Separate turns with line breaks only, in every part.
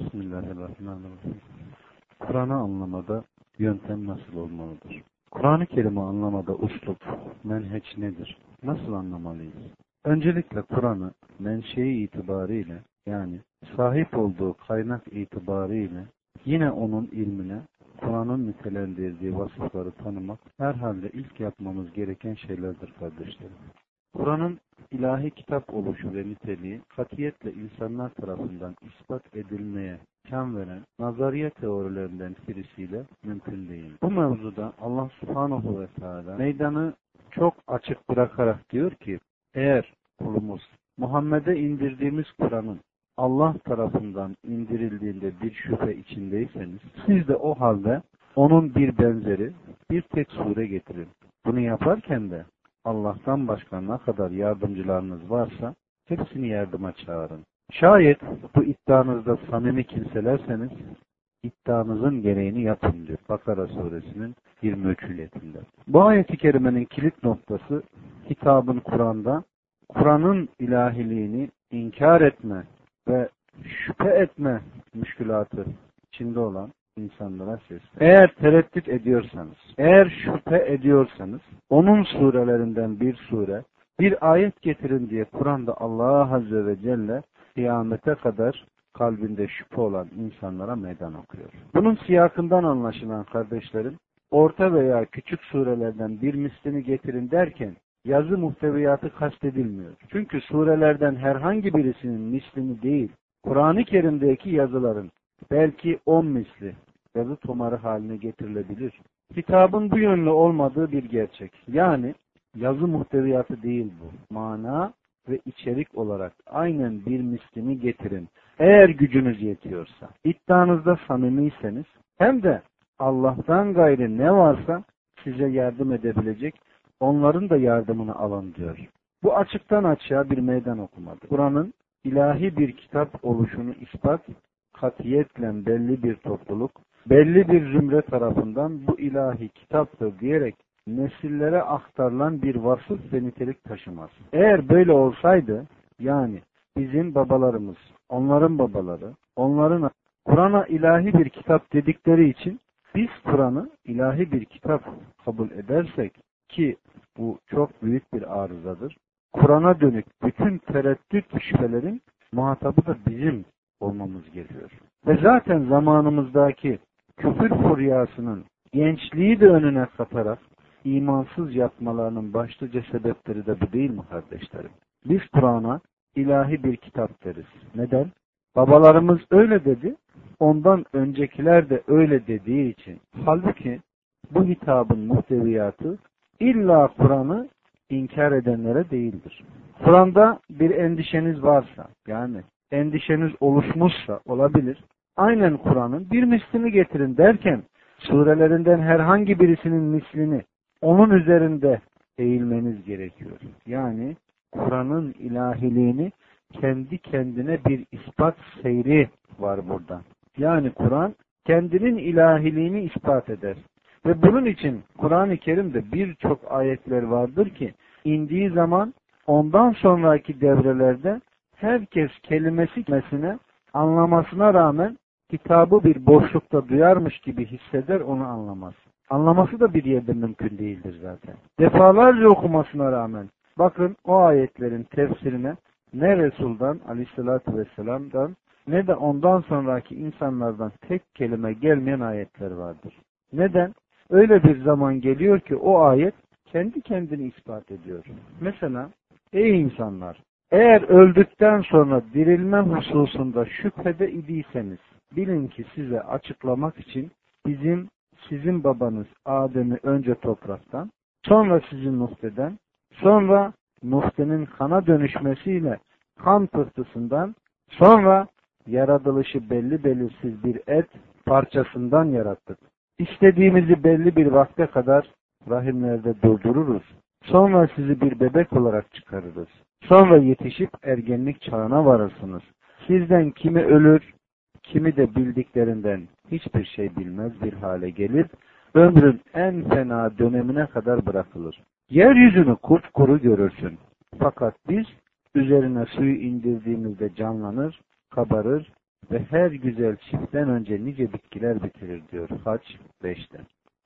Bismillahirrahmanirrahim. Kur'an'ı anlamada yöntem nasıl olmalıdır? Kur'an-ı Kerim'i anlamada uslup, menheç nedir? Nasıl anlamalıyız? Öncelikle Kur'an'ı menşei itibariyle yani sahip olduğu kaynak itibariyle yine onun ilmine Kur'an'ın nitelendirdiği vasıfları tanımak herhalde ilk yapmamız gereken şeylerdir kardeşlerim. Kur'an'ın ilahi kitap oluşu ve niteliği katiyetle insanlar tarafından ispat edilmeye kan veren nazariye teorilerinden birisiyle mümkün değil. Bu mevzuda Allah subhanahu ve teala meydanı çok açık bırakarak diyor ki eğer kulumuz Muhammed'e indirdiğimiz Kur'an'ın Allah tarafından indirildiğinde bir şüphe içindeyseniz siz de o halde onun bir benzeri bir tek sure getirin. Bunu yaparken de Allah'tan başka ne kadar yardımcılarınız varsa hepsini yardıma çağırın. Şayet bu iddianızda samimi kimselerseniz iddianızın gereğini yapın diyor. Bakara suresinin 23. ayetinde. Bu ayeti kerimenin kilit noktası hitabın Kur'an'da Kur'an'ın ilahiliğini inkar etme ve şüphe etme müşkülatı içinde olan insanlara ses. Eğer tereddüt ediyorsanız, eğer şüphe ediyorsanız, onun surelerinden bir sure, bir ayet getirin diye Kur'an'da Allah Azze ve Celle kıyamete kadar kalbinde şüphe olan insanlara meydan okuyor. Bunun siyakından anlaşılan kardeşlerim, orta veya küçük surelerden bir mislini getirin derken, yazı muhteviyatı kastedilmiyor. Çünkü surelerden herhangi birisinin mislini değil, Kur'an-ı Kerim'deki yazıların belki on misli yazı tomarı haline getirilebilir. Kitabın bu yönlü olmadığı bir gerçek. Yani yazı muhteviyatı değil bu. Mana ve içerik olarak aynen bir mislini getirin. Eğer gücünüz yetiyorsa, iddianızda samimiyseniz, hem de Allah'tan gayrı ne varsa size yardım edebilecek, onların da yardımını alın diyor. Bu açıktan açığa bir meydan okumadır. Kur'an'ın ilahi bir kitap oluşunu ispat, katiyetle belli bir topluluk, belli bir zümre tarafından bu ilahi kitaptır diyerek nesillere aktarılan bir vasıf ve nitelik taşımaz. Eğer böyle olsaydı, yani bizim babalarımız, onların babaları, onların Kur'an'a ilahi bir kitap dedikleri için biz Kur'an'ı ilahi bir kitap kabul edersek ki bu çok büyük bir arızadır. Kur'an'a dönük bütün tereddüt şüphelerin muhatabı da bizim olmamız gerekiyor. Ve zaten zamanımızdaki küfür furyasının gençliği de önüne katarak imansız yapmalarının başlıca sebepleri de bu değil mi kardeşlerim? Biz Kur'an'a ilahi bir kitap deriz. Neden? Babalarımız öyle dedi, ondan öncekiler de öyle dediği için. Halbuki bu hitabın muhteviyatı illa Kur'an'ı inkar edenlere değildir. Kur'an'da bir endişeniz varsa, yani endişeniz oluşmuşsa olabilir, aynen Kur'an'ın bir mislini getirin derken surelerinden herhangi birisinin mislini onun üzerinde eğilmeniz gerekiyor. Yani Kur'an'ın ilahiliğini kendi kendine bir ispat seyri var burada. Yani Kur'an kendinin ilahiliğini ispat eder. Ve bunun için Kur'an-ı Kerim'de birçok ayetler vardır ki indiği zaman ondan sonraki devrelerde herkes kelimesi mesine anlamasına rağmen kitabı bir boşlukta duyarmış gibi hisseder onu anlamaz. Anlaması da bir yerde mümkün değildir zaten. Defalarca okumasına rağmen bakın o ayetlerin tefsirine ne Resul'dan aleyhissalatü vesselam'dan ne de ondan sonraki insanlardan tek kelime gelmeyen ayetler vardır. Neden? Öyle bir zaman geliyor ki o ayet kendi kendini ispat ediyor. Mesela ey insanlar eğer öldükten sonra dirilme hususunda şüphede idiyseniz bilin ki size açıklamak için bizim sizin babanız Adem'i önce topraktan, sonra sizin Nuh'den, sonra Nuh'tenin kana dönüşmesiyle kan pıhtısından, sonra yaratılışı belli belirsiz bir et parçasından yarattık. İstediğimizi belli bir vakte kadar rahimlerde durdururuz. Sonra sizi bir bebek olarak çıkarırız. Sonra yetişip ergenlik çağına varırsınız. Sizden kimi ölür, kimi de bildiklerinden hiçbir şey bilmez bir hale gelir, ömrün en fena dönemine kadar bırakılır. Yeryüzünü kuru görürsün. Fakat biz üzerine suyu indirdiğimizde canlanır, kabarır, ve her güzel çiftten önce nice bitkiler bitirir diyor Haç 5'te.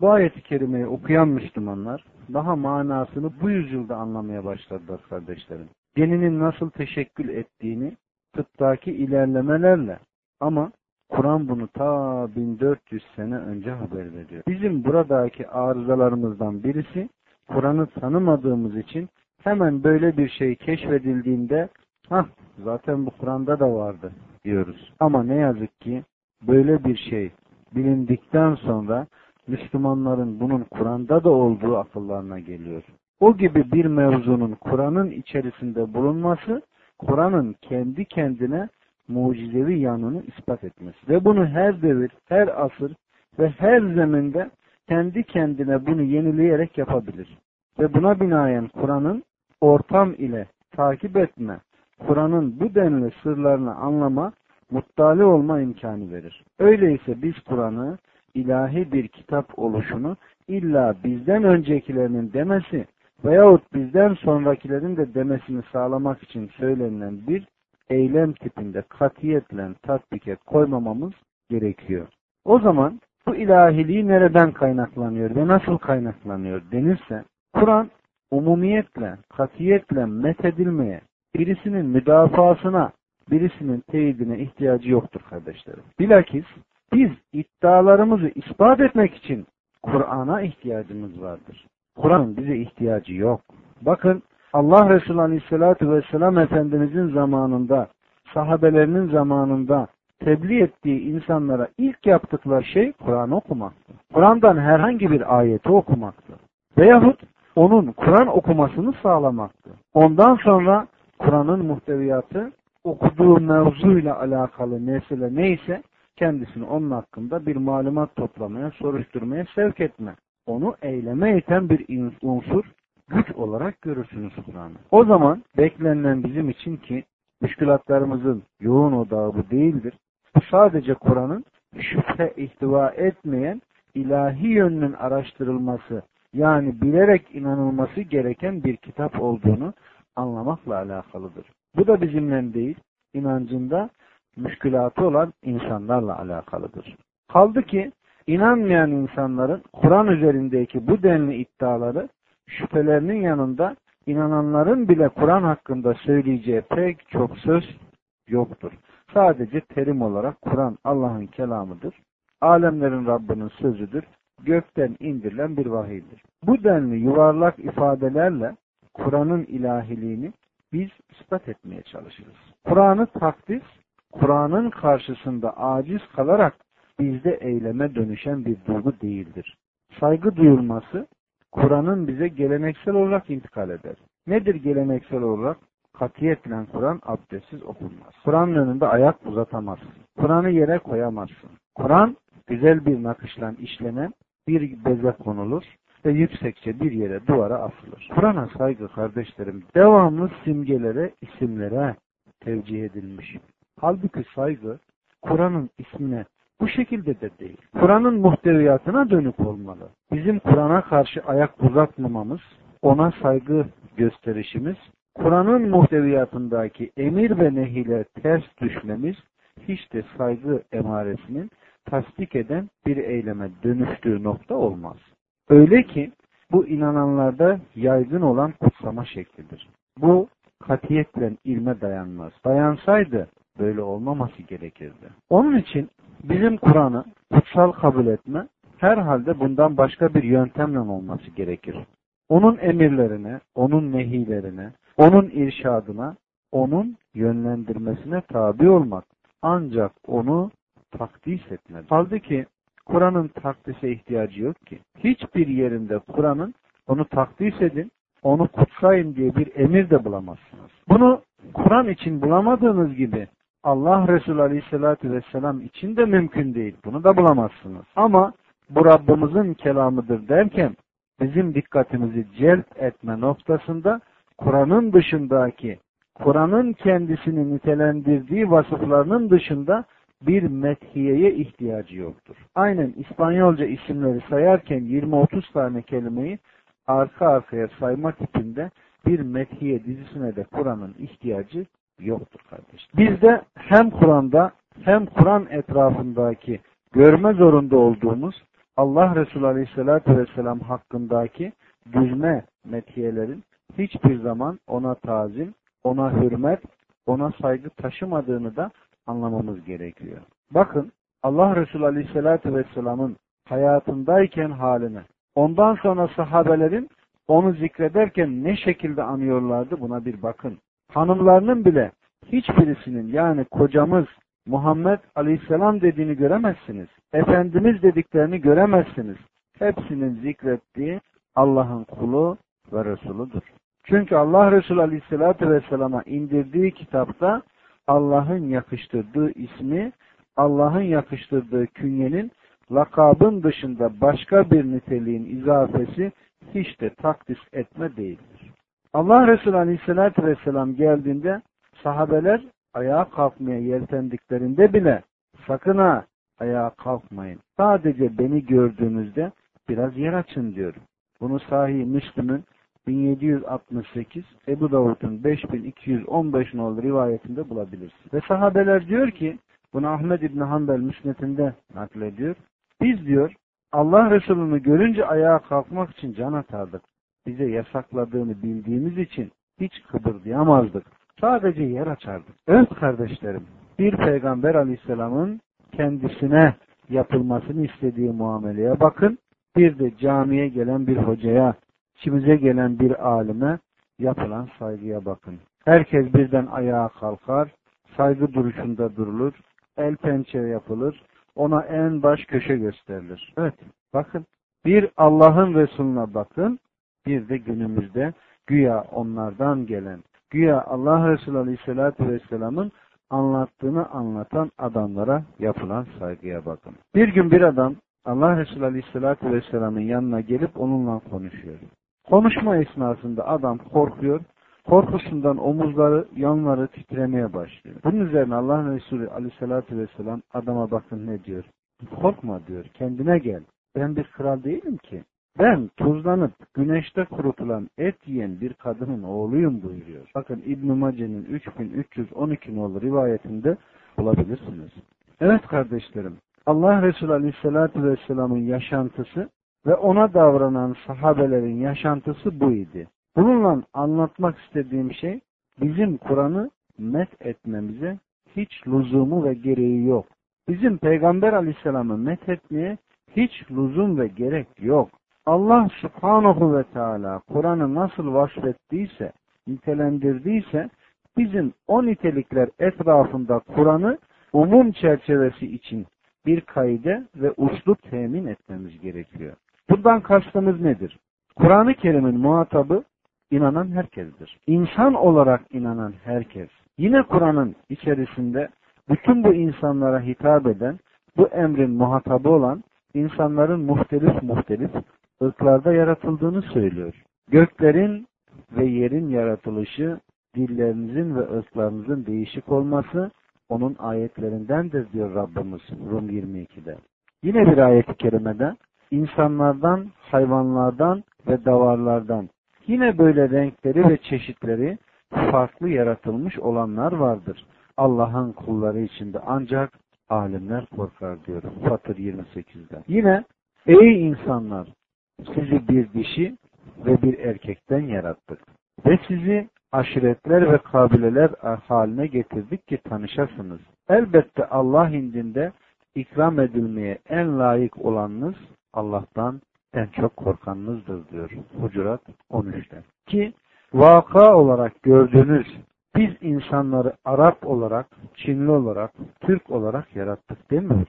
Bu ayeti kerimeyi okuyan Müslümanlar daha manasını bu yüzyılda anlamaya başladılar kardeşlerim. Geninin nasıl teşekkül ettiğini tıptaki ilerlemelerle ama Kur'an bunu ta 1400 sene önce haber veriyor. Bizim buradaki arızalarımızdan birisi Kur'an'ı tanımadığımız için hemen böyle bir şey keşfedildiğinde hah zaten bu Kur'an'da da vardı diyoruz. Ama ne yazık ki böyle bir şey bilindikten sonra Müslümanların bunun Kur'an'da da olduğu akıllarına geliyor. O gibi bir mevzunun Kur'an'ın içerisinde bulunması, Kur'an'ın kendi kendine mucizevi yanını ispat etmesi. Ve bunu her devir, her asır ve her zeminde kendi kendine bunu yenileyerek yapabilir. Ve buna binaen Kur'an'ın ortam ile takip etme, Kur'an'ın bu denli sırlarını anlama, muttali olma imkanı verir. Öyleyse biz Kur'an'ı ilahi bir kitap oluşunu illa bizden öncekilerinin demesi veyahut bizden sonrakilerin de demesini sağlamak için söylenilen bir eylem tipinde katiyetle tatbike koymamamız gerekiyor. O zaman bu ilahiliği nereden kaynaklanıyor ve nasıl kaynaklanıyor denirse Kur'an umumiyetle, katiyetle methedilmeye, birisinin müdafasına, birisinin teyidine ihtiyacı yoktur kardeşlerim. Bilakis biz iddialarımızı ispat etmek için Kur'an'a ihtiyacımız vardır. Kur'an'ın bize ihtiyacı yok. Bakın Allah Resulü Aleyhisselatü Vesselam Efendimizin zamanında, sahabelerinin zamanında tebliğ ettiği insanlara ilk yaptıkları şey Kur'an okumaktı. Kur'an'dan herhangi bir ayeti okumaktı. Veyahut onun Kur'an okumasını sağlamaktı. Ondan sonra Kur'an'ın muhteviyatı okuduğu mevzuyla alakalı mesele neyse kendisini onun hakkında bir malumat toplamaya, soruşturmaya sevk etme. Onu eyleme iten bir unsur, güç olarak görürsünüz Kur'an'ı. O zaman beklenen bizim için ki müşkülatlarımızın yoğun odağı bu değildir. Bu sadece Kur'an'ın şüphe ihtiva etmeyen ilahi yönünün araştırılması yani bilerek inanılması gereken bir kitap olduğunu anlamakla alakalıdır. Bu da bizimle değil, inancında müşkülatı olan insanlarla alakalıdır. Kaldı ki inanmayan insanların Kur'an üzerindeki bu denli iddiaları şüphelerinin yanında inananların bile Kur'an hakkında söyleyeceği pek çok söz yoktur. Sadece terim olarak Kur'an Allah'ın kelamıdır. Alemlerin Rabbinin sözüdür. Gökten indirilen bir vahiydir. Bu denli yuvarlak ifadelerle Kur'an'ın ilahiliğini biz ispat etmeye çalışırız. Kur'an'ı takdis, Kur'an'ın karşısında aciz kalarak bizde eyleme dönüşen bir duygu değildir. Saygı duyulması, Kur'an'ın bize geleneksel olarak intikal eder. Nedir geleneksel olarak? Katiyetle Kur'an abdestsiz okunmaz. Kur'an'ın önünde ayak uzatamazsın. Kur'an'ı yere koyamazsın. Kur'an güzel bir nakışla işlenen bir beze konulur ve yüksekçe bir yere duvara asılır. Kur'an'a saygı kardeşlerim devamlı simgelere, isimlere tevcih edilmiş. Halbuki saygı Kur'an'ın ismine bu şekilde de değil. Kur'an'ın muhteviyatına dönük olmalı. Bizim Kur'an'a karşı ayak uzatmamamız, ona saygı gösterişimiz, Kur'an'ın muhteviyatındaki emir ve nehile ters düşmemiz, hiç de saygı emaresinin tasdik eden bir eyleme dönüştüğü nokta olmaz. Öyle ki bu inananlarda yaygın olan kutsama şeklidir. Bu katiyetle ilme dayanmaz. Dayansaydı böyle olmaması gerekirdi. Onun için bizim Kur'an'ı kutsal kabul etme herhalde bundan başka bir yöntemle olması gerekir. Onun emirlerine, onun nehilerine, onun irşadına, onun yönlendirmesine tabi olmak. Ancak onu takdis etmez. Halbuki Kur'an'ın takdise ihtiyacı yok ki. Hiçbir yerinde Kur'an'ın onu takdis edin, onu kutsayın diye bir emir de bulamazsınız. Bunu Kur'an için bulamadığınız gibi Allah Resulü Aleyhisselatü Vesselam için de mümkün değil. Bunu da bulamazsınız. Ama bu Rabbimizin kelamıdır derken bizim dikkatimizi celp etme noktasında Kur'an'ın dışındaki, Kur'an'ın kendisini nitelendirdiği vasıflarının dışında bir methiyeye ihtiyacı yoktur. Aynen İspanyolca isimleri sayarken 20-30 tane kelimeyi arka arkaya sayma tipinde bir methiye dizisine de Kur'an'ın ihtiyacı yoktur kardeş. Bizde hem Kur'an'da hem Kur'an etrafındaki görme zorunda olduğumuz Allah Resulü Aleyhisselatü Vesselam hakkındaki düzme metiyelerin hiçbir zaman ona tazim, ona hürmet, ona saygı taşımadığını da anlamamız gerekiyor. Bakın Allah Resulü Aleyhisselatü Vesselam'ın hayatındayken haline, ondan sonra sahabelerin onu zikrederken ne şekilde anıyorlardı buna bir bakın. Hanımlarının bile hiçbirisinin yani kocamız Muhammed Aleyhisselam dediğini göremezsiniz. Efendimiz dediklerini göremezsiniz. Hepsinin zikrettiği Allah'ın kulu ve Resuludur. Çünkü Allah Resulü Aleyhisselatü Vesselam'a indirdiği kitapta Allah'ın yakıştırdığı ismi, Allah'ın yakıştırdığı künyenin lakabın dışında başka bir niteliğin izafesi hiç de takdis etme değildir. Allah Resulü Aleyhisselatü Vesselam geldiğinde sahabeler ayağa kalkmaya yeltendiklerinde bile sakın ha ayağa kalkmayın. Sadece beni gördüğünüzde biraz yer açın diyor. Bunu sahih Müslüm'ün 1768, Ebu Davud'un 5215 nolu rivayetinde bulabilirsiniz. Ve sahabeler diyor ki, bunu Ahmed İbni Hanbel müsnetinde naklediyor. Biz diyor, Allah Resulü'nü görünce ayağa kalkmak için can atardık. Bize yasakladığını bildiğimiz için hiç kıpırdayamazdık. Sadece yer açardık. Evet kardeşlerim, bir peygamber aleyhisselamın kendisine yapılmasını istediği muameleye bakın. Bir de camiye gelen bir hocaya, içimize gelen bir alime yapılan saygıya bakın. Herkes birden ayağa kalkar, saygı duruşunda durulur, el pençe yapılır, ona en baş köşe gösterilir. Evet, bakın. Bir Allah'ın Resulüne bakın, bir de günümüzde güya onlardan gelen, güya Allah Resulü Aleyhisselatü Vesselam'ın anlattığını anlatan adamlara yapılan saygıya bakın. Bir gün bir adam Allah Resulü Aleyhisselatü Vesselam'ın yanına gelip onunla konuşuyor. Konuşma esnasında adam korkuyor. Korkusundan omuzları, yanları titremeye başlıyor. Bunun üzerine Allah Resulü Aleyhisselatü Vesselam adama bakın ne diyor. Korkma diyor. Kendine gel. Ben bir kral değilim ki. Ben tuzlanıp güneşte kurutulan et yiyen bir kadının oğluyum buyuruyor. Bakın İbn-i Mace'nin 3312 nolu rivayetinde bulabilirsiniz. Evet kardeşlerim, Allah Resulü Aleyhisselatü Vesselam'ın yaşantısı ve ona davranan sahabelerin yaşantısı bu idi. Bununla anlatmak istediğim şey bizim Kur'an'ı met etmemize hiç lüzumu ve gereği yok. Bizim Peygamber Aleyhisselam'ı met etmeye hiç lüzum ve gerek yok. Allah subhanahu ve teala Kur'an'ı nasıl vasfettiyse, nitelendirdiyse bizim o nitelikler etrafında Kur'an'ı umum çerçevesi için bir kaide ve uslup temin etmemiz gerekiyor. Buradan kastımız nedir? Kur'an-ı Kerim'in muhatabı inanan herkesdir. İnsan olarak inanan herkes. Yine Kur'an'ın içerisinde bütün bu insanlara hitap eden, bu emrin muhatabı olan insanların muhtelif muhtelif ırklarda yaratıldığını söylüyor. Göklerin ve yerin yaratılışı, dillerinizin ve ırklarınızın değişik olması onun ayetlerindendir diyor Rabbimiz Rum 22'de. Yine bir ayet-i kerimede insanlardan, hayvanlardan ve davarlardan yine böyle renkleri ve çeşitleri farklı yaratılmış olanlar vardır. Allah'ın kulları içinde ancak alimler korkar diyor Fatır 28'de. Yine ey insanlar sizi bir dişi ve bir erkekten yarattık. Ve sizi aşiretler ve kabileler haline getirdik ki tanışasınız. Elbette Allah indinde ikram edilmeye en layık olanınız Allah'tan en çok korkanınızdır diyor Hucurat 13'te. Ki vaka olarak gördüğünüz biz insanları Arap olarak, Çinli olarak, Türk olarak yarattık demiyor.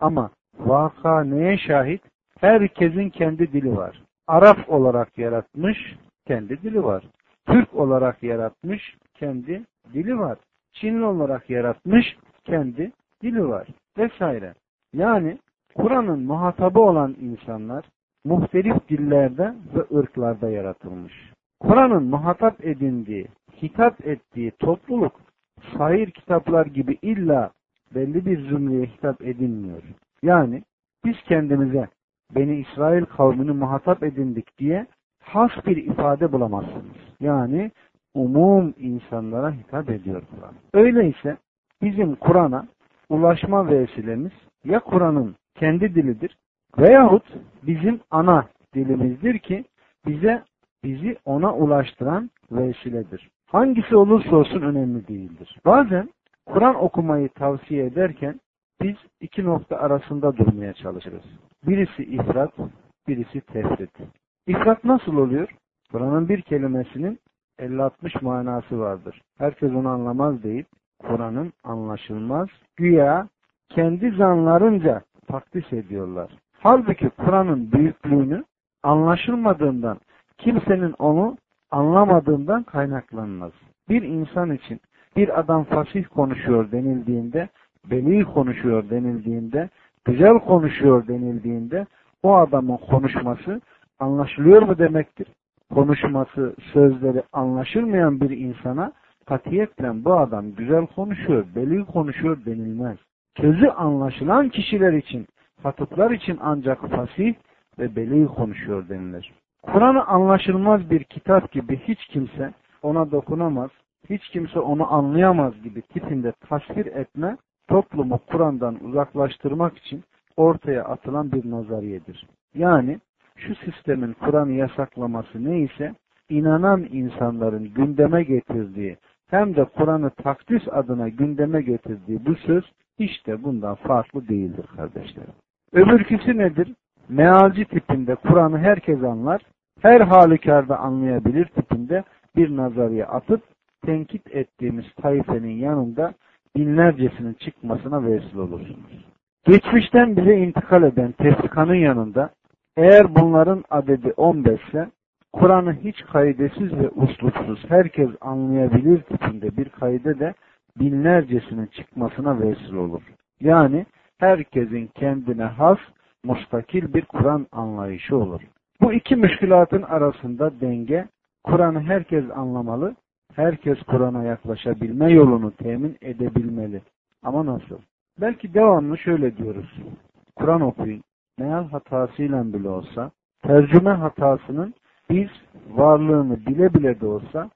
Ama vaka neye şahit? Herkesin kendi dili var. Arap olarak yaratmış, kendi dili var. Türk olarak yaratmış, kendi dili var. Çinli olarak yaratmış, kendi dili var. Vesaire. Yani Kur'an'ın muhatabı olan insanlar muhtelif dillerde ve ırklarda yaratılmış. Kur'an'ın muhatap edindiği, hitap ettiği topluluk sahir kitaplar gibi illa belli bir zümreye hitap edilmiyor. Yani biz kendimize Beni İsrail kavmini muhatap edindik diye has bir ifade bulamazsınız. Yani umum insanlara hitap ediyor Kur'an. Öyleyse bizim Kur'an'a ulaşma vesilemiz ya Kur'an'ın kendi dilidir veyahut bizim ana dilimizdir ki bize bizi ona ulaştıran vesiledir. Hangisi olursa olsun önemli değildir. Bazen Kur'an okumayı tavsiye ederken biz iki nokta arasında durmaya çalışırız. Birisi ifrat, birisi tefrit. İfrat nasıl oluyor? Kur'an'ın bir kelimesinin 50-60 manası vardır. Herkes onu anlamaz deyip Kur'an'ın anlaşılmaz, güya kendi zanlarınca takdis ediyorlar. Halbuki Kur'an'ın büyüklüğünü anlaşılmadığından, kimsenin onu anlamadığından kaynaklanmaz. Bir insan için bir adam fasih konuşuyor denildiğinde, beli konuşuyor denildiğinde, güzel konuşuyor denildiğinde o adamın konuşması anlaşılıyor mu demektir? Konuşması, sözleri anlaşılmayan bir insana katiyetle bu adam güzel konuşuyor, beli konuşuyor denilmez. Sözü anlaşılan kişiler için, hatıplar için ancak fasih ve beli konuşuyor denilir. Kur'an'ı anlaşılmaz bir kitap gibi hiç kimse ona dokunamaz, hiç kimse onu anlayamaz gibi tipinde tasvir etme, toplumu Kur'an'dan uzaklaştırmak için ortaya atılan bir nazariyedir. Yani şu sistemin Kur'an'ı yasaklaması neyse, inanan insanların gündeme getirdiği hem de Kur'an'ı takdis adına gündeme getirdiği bu söz işte bundan farklı değildir kardeşlerim. Öbürküsü nedir? Mealci tipinde Kur'an'ı herkes anlar, her halükarda anlayabilir tipinde bir nazarıya atıp tenkit ettiğimiz taifenin yanında binlercesinin çıkmasına vesile olursunuz. Geçmişten bize intikal eden tefrikanın yanında eğer bunların adedi 15 ise Kur'an'ı hiç kaidesiz ve uslupsuz herkes anlayabilir tipinde bir kaide de binlercesinin çıkmasına vesile olur. Yani herkesin kendine has, mustakil bir Kur'an anlayışı olur. Bu iki müşkülatın arasında denge, Kur'an'ı herkes anlamalı, herkes Kur'an'a yaklaşabilme yolunu temin edebilmeli. Ama nasıl? Belki devamlı şöyle diyoruz. Kur'an okuyun. Meal hatasıyla bile olsa, tercüme hatasının biz varlığını bile bile de olsa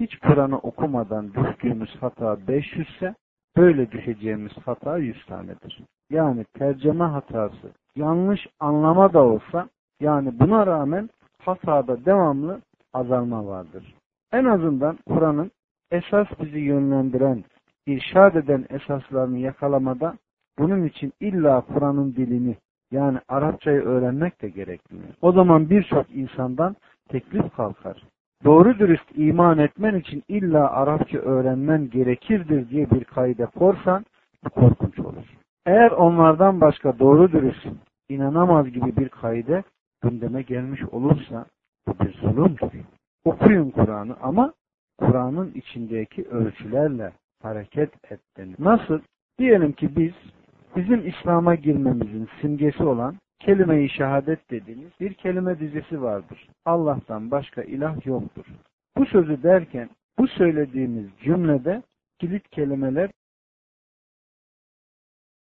hiç Kur'an'ı okumadan düştüğümüz hata 500 ise böyle düşeceğimiz hata 100 tanedir. Yani tercüme hatası yanlış anlama da olsa yani buna rağmen hatada devamlı azalma vardır. En azından Kur'an'ın esas bizi yönlendiren, irşad eden esaslarını yakalamada bunun için illa Kur'an'ın dilini yani Arapçayı öğrenmek de gerekmiyor. O zaman birçok insandan teklif kalkar. Doğru dürüst iman etmen için illa Arapça öğrenmen gerekirdir diye bir kaide korsan bu korkunç olur. Eğer onlardan başka doğru dürüst inanamaz gibi bir kaide gündeme gelmiş olursa bu bir zulümdür. Okuyun Kur'an'ı ama Kur'an'ın içindeki ölçülerle hareket et Nasıl? Diyelim ki biz bizim İslam'a girmemizin simgesi olan kelime-i şehadet dediğimiz bir kelime dizisi vardır. Allah'tan başka ilah yoktur. Bu sözü derken bu söylediğimiz cümlede kilit kelimeler